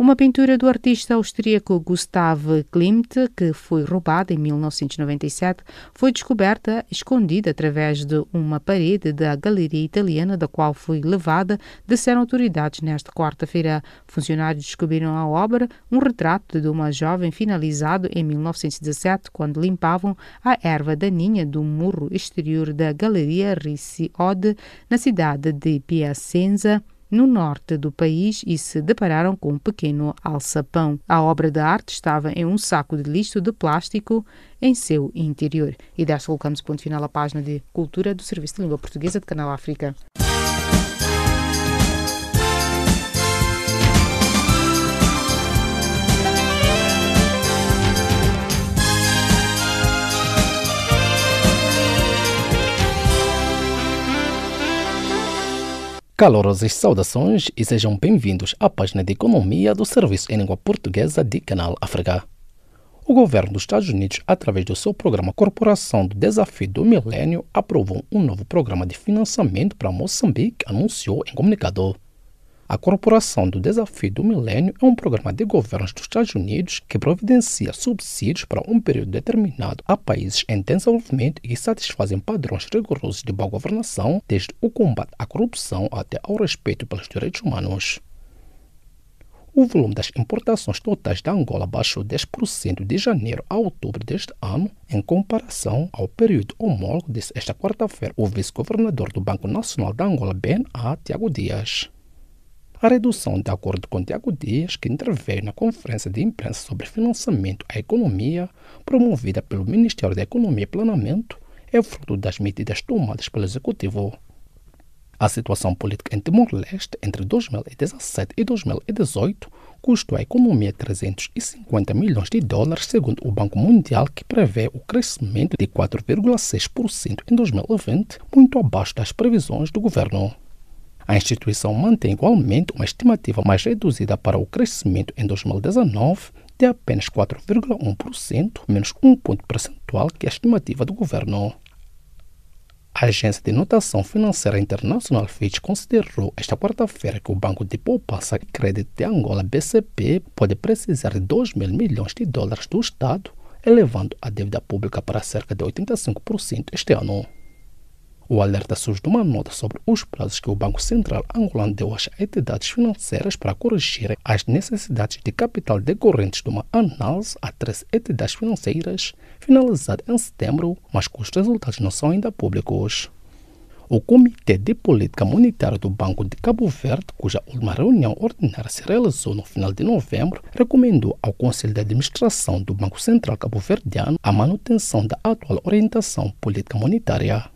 Speaker 1: Uma pintura do artista austríaco Gustav Klimt, que foi roubada em 1997, foi descoberta escondida através de uma parede da galeria italiana da qual foi levada, disseram autoridades nesta quarta-feira. Funcionários descobriram a obra, um retrato de uma jovem finalizado em 1917, quando limpavam a erva daninha do murro exterior da galeria Ricci Ode, na cidade de Piacenza no norte do país e se depararam com um pequeno alçapão. A obra de arte estava em um saco de lixo de plástico em seu interior. E desta colocamos ponto final à página de Cultura do Serviço de Língua Portuguesa de Canal África.
Speaker 4: Calorosas saudações e sejam bem-vindos à página de Economia do Serviço em Língua Portuguesa de Canal África. O governo dos Estados Unidos, através do seu programa Corporação do Desafio do Milênio, aprovou um novo programa de financiamento para Moçambique, anunciou em comunicado. A Corporação do Desafio do Milênio é um programa de governos dos Estados Unidos que providencia subsídios para um período determinado a países em desenvolvimento e que satisfazem padrões rigorosos de boa governação, desde o combate à corrupção até ao respeito pelos direitos humanos. O volume das importações totais da Angola baixou 10% de janeiro a outubro deste ano, em comparação ao período homólogo, disse esta quarta-feira o vice-governador do Banco Nacional da Angola, BNA, Tiago Dias. A redução, de acordo com Tiago Dias, que interveio na conferência de imprensa sobre financiamento à economia, promovida pelo Ministério da Economia e Planamento, é fruto das medidas tomadas pelo Executivo. A situação política em Timor-Leste entre 2017 e 2018 custou à economia 350 milhões de dólares, segundo o Banco Mundial, que prevê o crescimento de 4,6% em 2020, muito abaixo das previsões do governo. A instituição mantém igualmente uma estimativa mais reduzida para o crescimento em 2019 de apenas 4,1%, menos um ponto percentual que a estimativa do governo. A Agência de Notação Financeira Internacional Fitch considerou esta quarta-feira que o Banco de Poupança e Crédito de Angola, BCP, pode precisar de 2 mil milhões de dólares do Estado, elevando a dívida pública para cerca de 85% este ano. O alerta surge de uma nota sobre os prazos que o Banco Central angolano deu às entidades financeiras para corrigirem as necessidades de capital decorrentes de uma análise a três entidades financeiras, finalizada em setembro, mas cujos resultados não são ainda públicos. O Comitê de Política Monetária do Banco de Cabo Verde, cuja última reunião ordinária se realizou no final de novembro, recomendou ao Conselho de Administração do Banco Central Cabo-Verdiano a manutenção da atual orientação política monetária.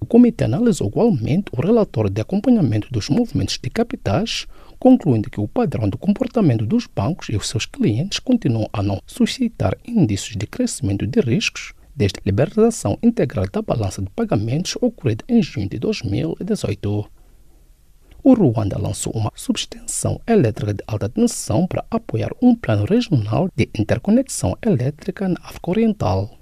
Speaker 4: O comitê analisou igualmente o relatório de acompanhamento dos movimentos de capitais, concluindo que o padrão de comportamento dos bancos e os seus clientes continuam a não suscitar indícios de crescimento de riscos desde a liberalização integral da balança de pagamentos ocorrida em junho de 2018. O Ruanda lançou uma substituição elétrica de alta tensão para apoiar um plano regional de interconexão elétrica na África Oriental.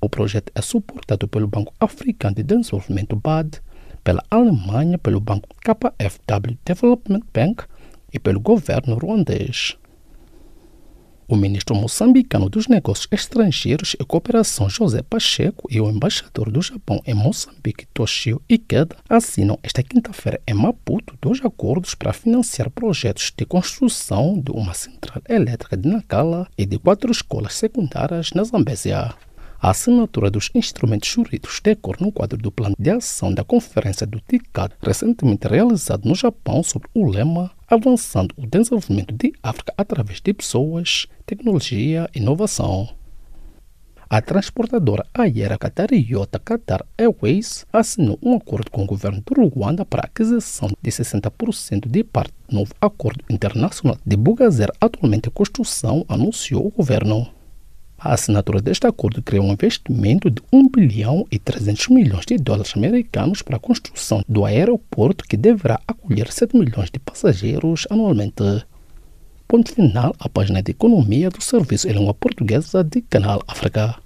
Speaker 4: O projeto é suportado pelo Banco Africano de Desenvolvimento BAD, pela Alemanha pelo banco KfW Development Bank e pelo governo ruandês. O ministro moçambicano dos Negócios Estrangeiros e Cooperação José Pacheco e o embaixador do Japão em Moçambique, Toshio Ikeda, assinam esta quinta-feira em Maputo dois acordos para financiar projetos de construção de uma central elétrica de Nacala e de quatro escolas secundárias na Zambésia. A assinatura dos instrumentos jurídicos decorre no quadro do plano de ação da Conferência do TICAD, recentemente realizado no Japão, sob o lema Avançando o Desenvolvimento de África através de Pessoas, Tecnologia e Inovação. A transportadora aérea qatariota Qatar Airways assinou um acordo com o governo do Ruanda para a aquisição de 60% de parte do novo acordo internacional de Bugazer, atualmente em construção, anunciou o governo. A assinatura deste acordo criou um investimento de 1 bilhão e 300 milhões de dólares americanos para a construção do aeroporto que deverá acolher 7 milhões de passageiros anualmente. Ponto final à página de economia do Serviço em Língua Portuguesa de Canal África.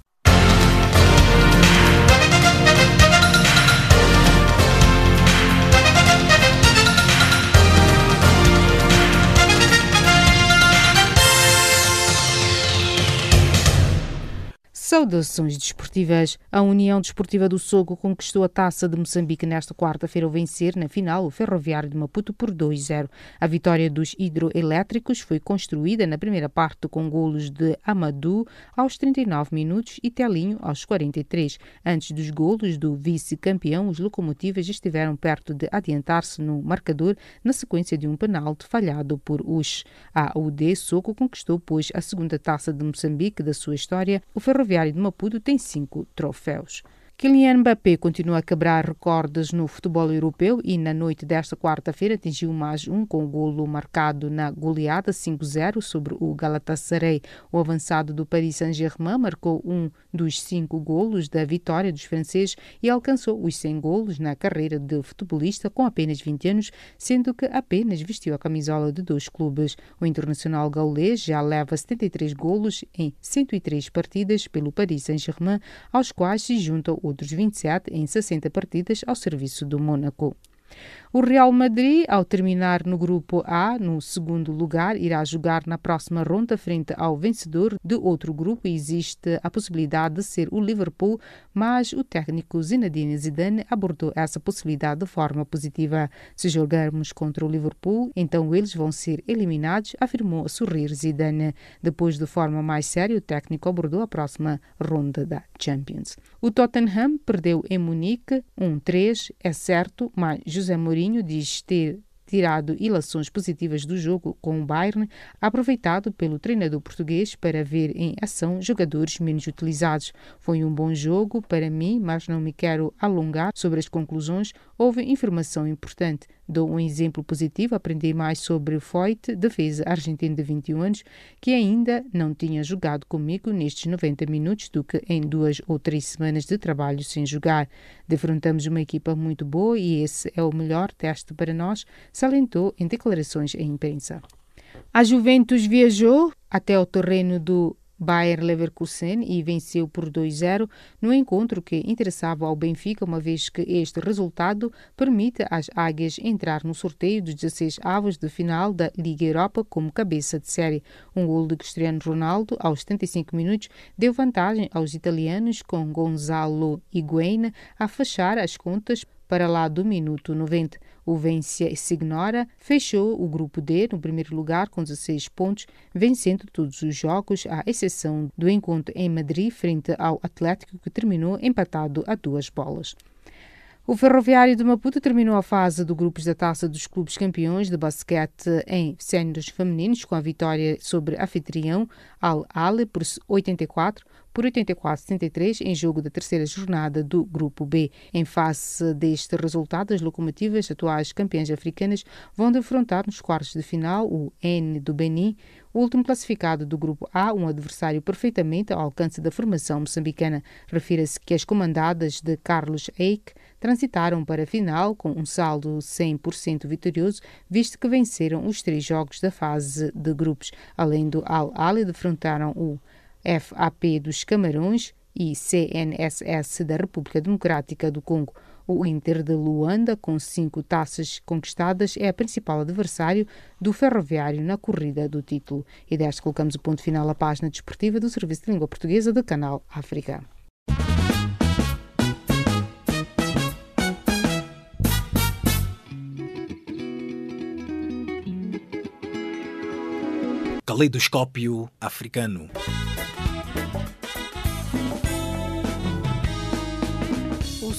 Speaker 1: Saudações desportivas. A União Desportiva do Sogo conquistou a taça de Moçambique nesta quarta-feira ao vencer, na final, o Ferroviário de Maputo por 2-0. A vitória dos hidroelétricos foi construída na primeira parte com golos de Amadou aos 39 minutos e Telinho aos 43. Antes dos golos do vice-campeão, os locomotivas estiveram perto de adiantar-se no marcador na sequência de um penalti falhado por os. A UD Sogo conquistou, pois, a segunda taça de Moçambique da sua história. O Ferroviário De Maputo tem cinco troféus. Kylian Mbappé continua a quebrar recordes no futebol europeu e na noite desta quarta-feira atingiu mais um com o golo marcado na goleada 5-0 sobre o Galatasaray. O avançado do Paris Saint-Germain marcou um dos cinco golos da vitória dos franceses e alcançou os 100 golos na carreira de futebolista com apenas 20 anos, sendo que apenas vestiu a camisola de dois clubes. O internacional gaulês já leva 73 golos em 103 partidas pelo Paris Saint-Germain, aos quais se junta o outros 27 em 60 partidas ao serviço do Mônaco. O Real Madrid, ao terminar no grupo A, no segundo lugar, irá jogar na próxima ronda frente ao vencedor de outro grupo e existe a possibilidade de ser o Liverpool, mas o técnico Zinedine Zidane abordou essa possibilidade de forma positiva. Se jogarmos contra o Liverpool, então eles vão ser eliminados, afirmou a sorrir Zidane. Depois, de forma mais séria, o técnico abordou a próxima ronda da Champions. O Tottenham perdeu em Munique 1-3, é certo, mas José Mourinho diz ter tirado ilações positivas do jogo com o Bayern, aproveitado pelo treinador português para ver em ação jogadores menos utilizados. Foi um bom jogo para mim, mas não me quero alongar sobre as conclusões. Houve informação importante. Dou um exemplo positivo, aprendi mais sobre Foyt, defesa argentino de 21 anos, que ainda não tinha jogado comigo nestes 90 minutos do que em duas ou três semanas de trabalho sem jogar. Defrontamos uma equipa muito boa e esse é o melhor teste para nós, salientou em declarações à imprensa. A Juventus viajou até o terreno do Bayer Leverkusen e venceu por 2-0 no encontro que interessava ao Benfica, uma vez que este resultado permite às Águias entrar no sorteio dos 16 avos de final da Liga Europa como cabeça de série. Um gol de Cristiano Ronaldo aos 75 minutos deu vantagem aos italianos com Gonzalo Higuaín a fechar as contas para lá do minuto 90. O Vencia Signora fechou o grupo D no primeiro lugar com 16 pontos, vencendo todos os jogos, à exceção do encontro em Madrid frente ao Atlético, que terminou empatado a duas bolas. O Ferroviário de Maputo terminou a fase do grupos da Taça dos Clubes Campeões de Basquete em séniores femininos com a vitória sobre anfitrião Al Ale por 84 por 84-73 em jogo da terceira jornada do Grupo B. Em face deste resultado, as locomotivas, atuais campeãs africanas, vão defrontar nos quartos de final o N do Benin, o último classificado do Grupo A, um adversário perfeitamente ao alcance da formação moçambicana. Refira-se que as comandadas de Carlos Eik transitaram para a final com um saldo 100% vitorioso, visto que venceram os três jogos da fase de grupos. Além do Al-Ali, defrontaram o FAP dos Camarões e CNSS da República Democrática do Congo. O Inter de Luanda, com cinco taças conquistadas, é a principal adversário do Ferroviário na corrida do título. E desta colocamos o ponto final à página desportiva do Serviço de Língua Portuguesa do Canal África.
Speaker 11: Caleidoscópio africano.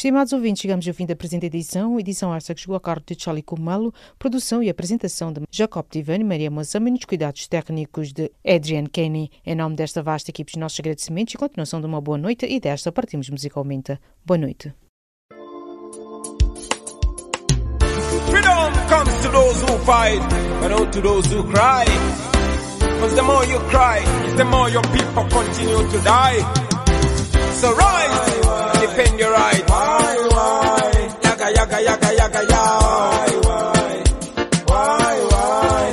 Speaker 1: Estimados ouvintes, chegamos ao fim da presente edição. Edição esta que chegou a cargo de Charlie Kumalo, produção e apresentação de Jacob Tivani, Maria Moçama e nos cuidados técnicos de Adrian Kenny. Em nome desta vasta equipe, os nossos agradecimentos e continuação de uma boa noite e desta partimos musicalmente. Boa noite.
Speaker 12: Freedom comes to those who fight, but not to those who cry. Because the more you cry, the more your people continue to die. So rise, defend your right. Why, why? Yaga, yaga, yaga, yaga, yaga. Why, why? Why, why?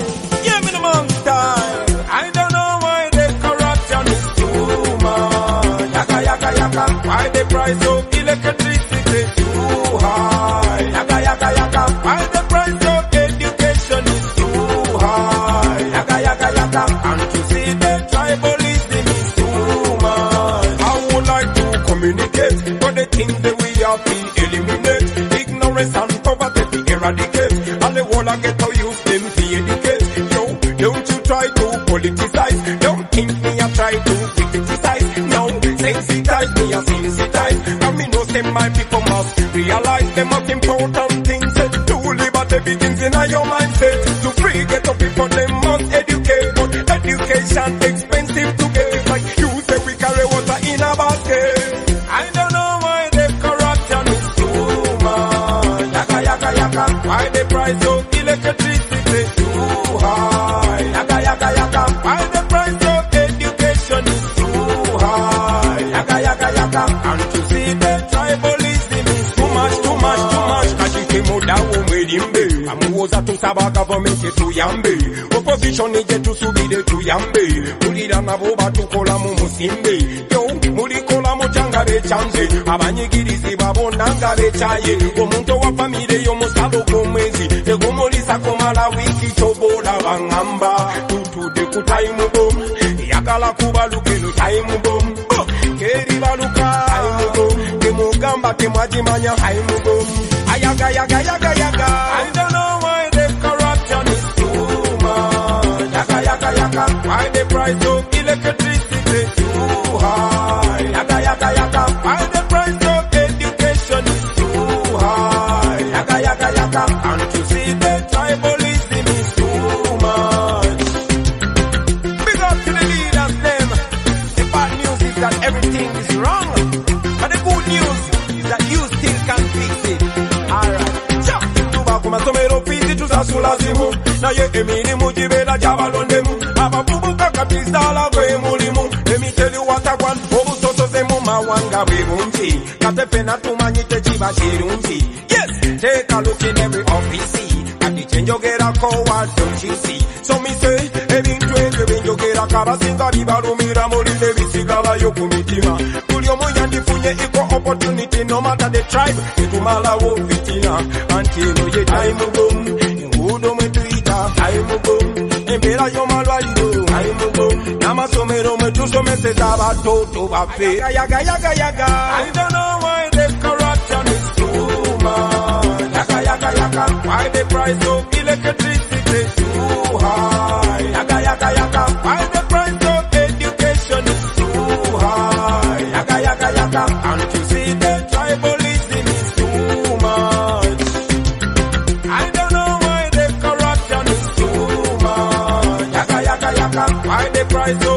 Speaker 12: Give me the time. I don't know why the corruption is too much. Yaga, yaga, yaga. Why the price of electricity is too high. Yaga, yaga, yaga. Why the price of education is too high. Yaga, yaga, yaga. Can't you see the tribalism is too much? I would like to communicate for the things that we have to eliminate. Ignorance and poverty to eradicate. And the whole I get to use them to educate. Yo, don't you try to politicize. Don't think me I try to criticize. No, sensitize me I sensitize. And me know say my people must realize the most important things. To liberty begins in your mindset. To free get up people they kusaba gavumenti etuyambe opozishoni gye tusubire tuyambe kulira nabo batukolamu musimbe yo mulikola mutya nga bekyanze abanyigirizibwa bonna nga bekyaye omuntu owa famire y'omusalo gw'omwezi tegumulisa kumala wiiki kyobaola baŋŋamba tutudde ku tayimu bomu eyagala kuba lugeno tayimu bomu oh, keribaluka tayimu bomu temugamba temwagimanya tayimu bomu ayagayaga yagayaga the price of electricity too high? Yaga yaga yaga. Why the price of education is too high? Yaga yaga yaga. Can't you see the tribalism is too much? Big up to the leaders them. The bad news is that everything is wrong. But the good news is that you still can fix it. Alright. Cha! Tuba ku masomero fizi tusasula zimu. Naye emirimu gibeera gy'abalondemu. Abavubuka katizaala gwe mulimu. Let me tell you what I want. Obusosoze mu mawanga bwe bungi. Kate ffenna tumanyi tekiba kirungi. Yes! Take a look in every office. Kati kye njogerako what don't you see? So me say, ebintu ebyo bye njogerako abasinga bibalumira mulinde bisigalayo ku mitima. Buli omu yandifunye equal opportunity no matter the tribe. Tetumalawo fitina. Anti eno ye time bomb. Enguudo mwe tuyita time bomb. Embeera y'omalwaliro time bomb. N'amasomero mwe tusomeseza abatoto baffe. Yaga yaga yaga. I don't know why the corruption is too much. Yaga yaga yaga. Why the price of electricity Why the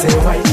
Speaker 13: seu vai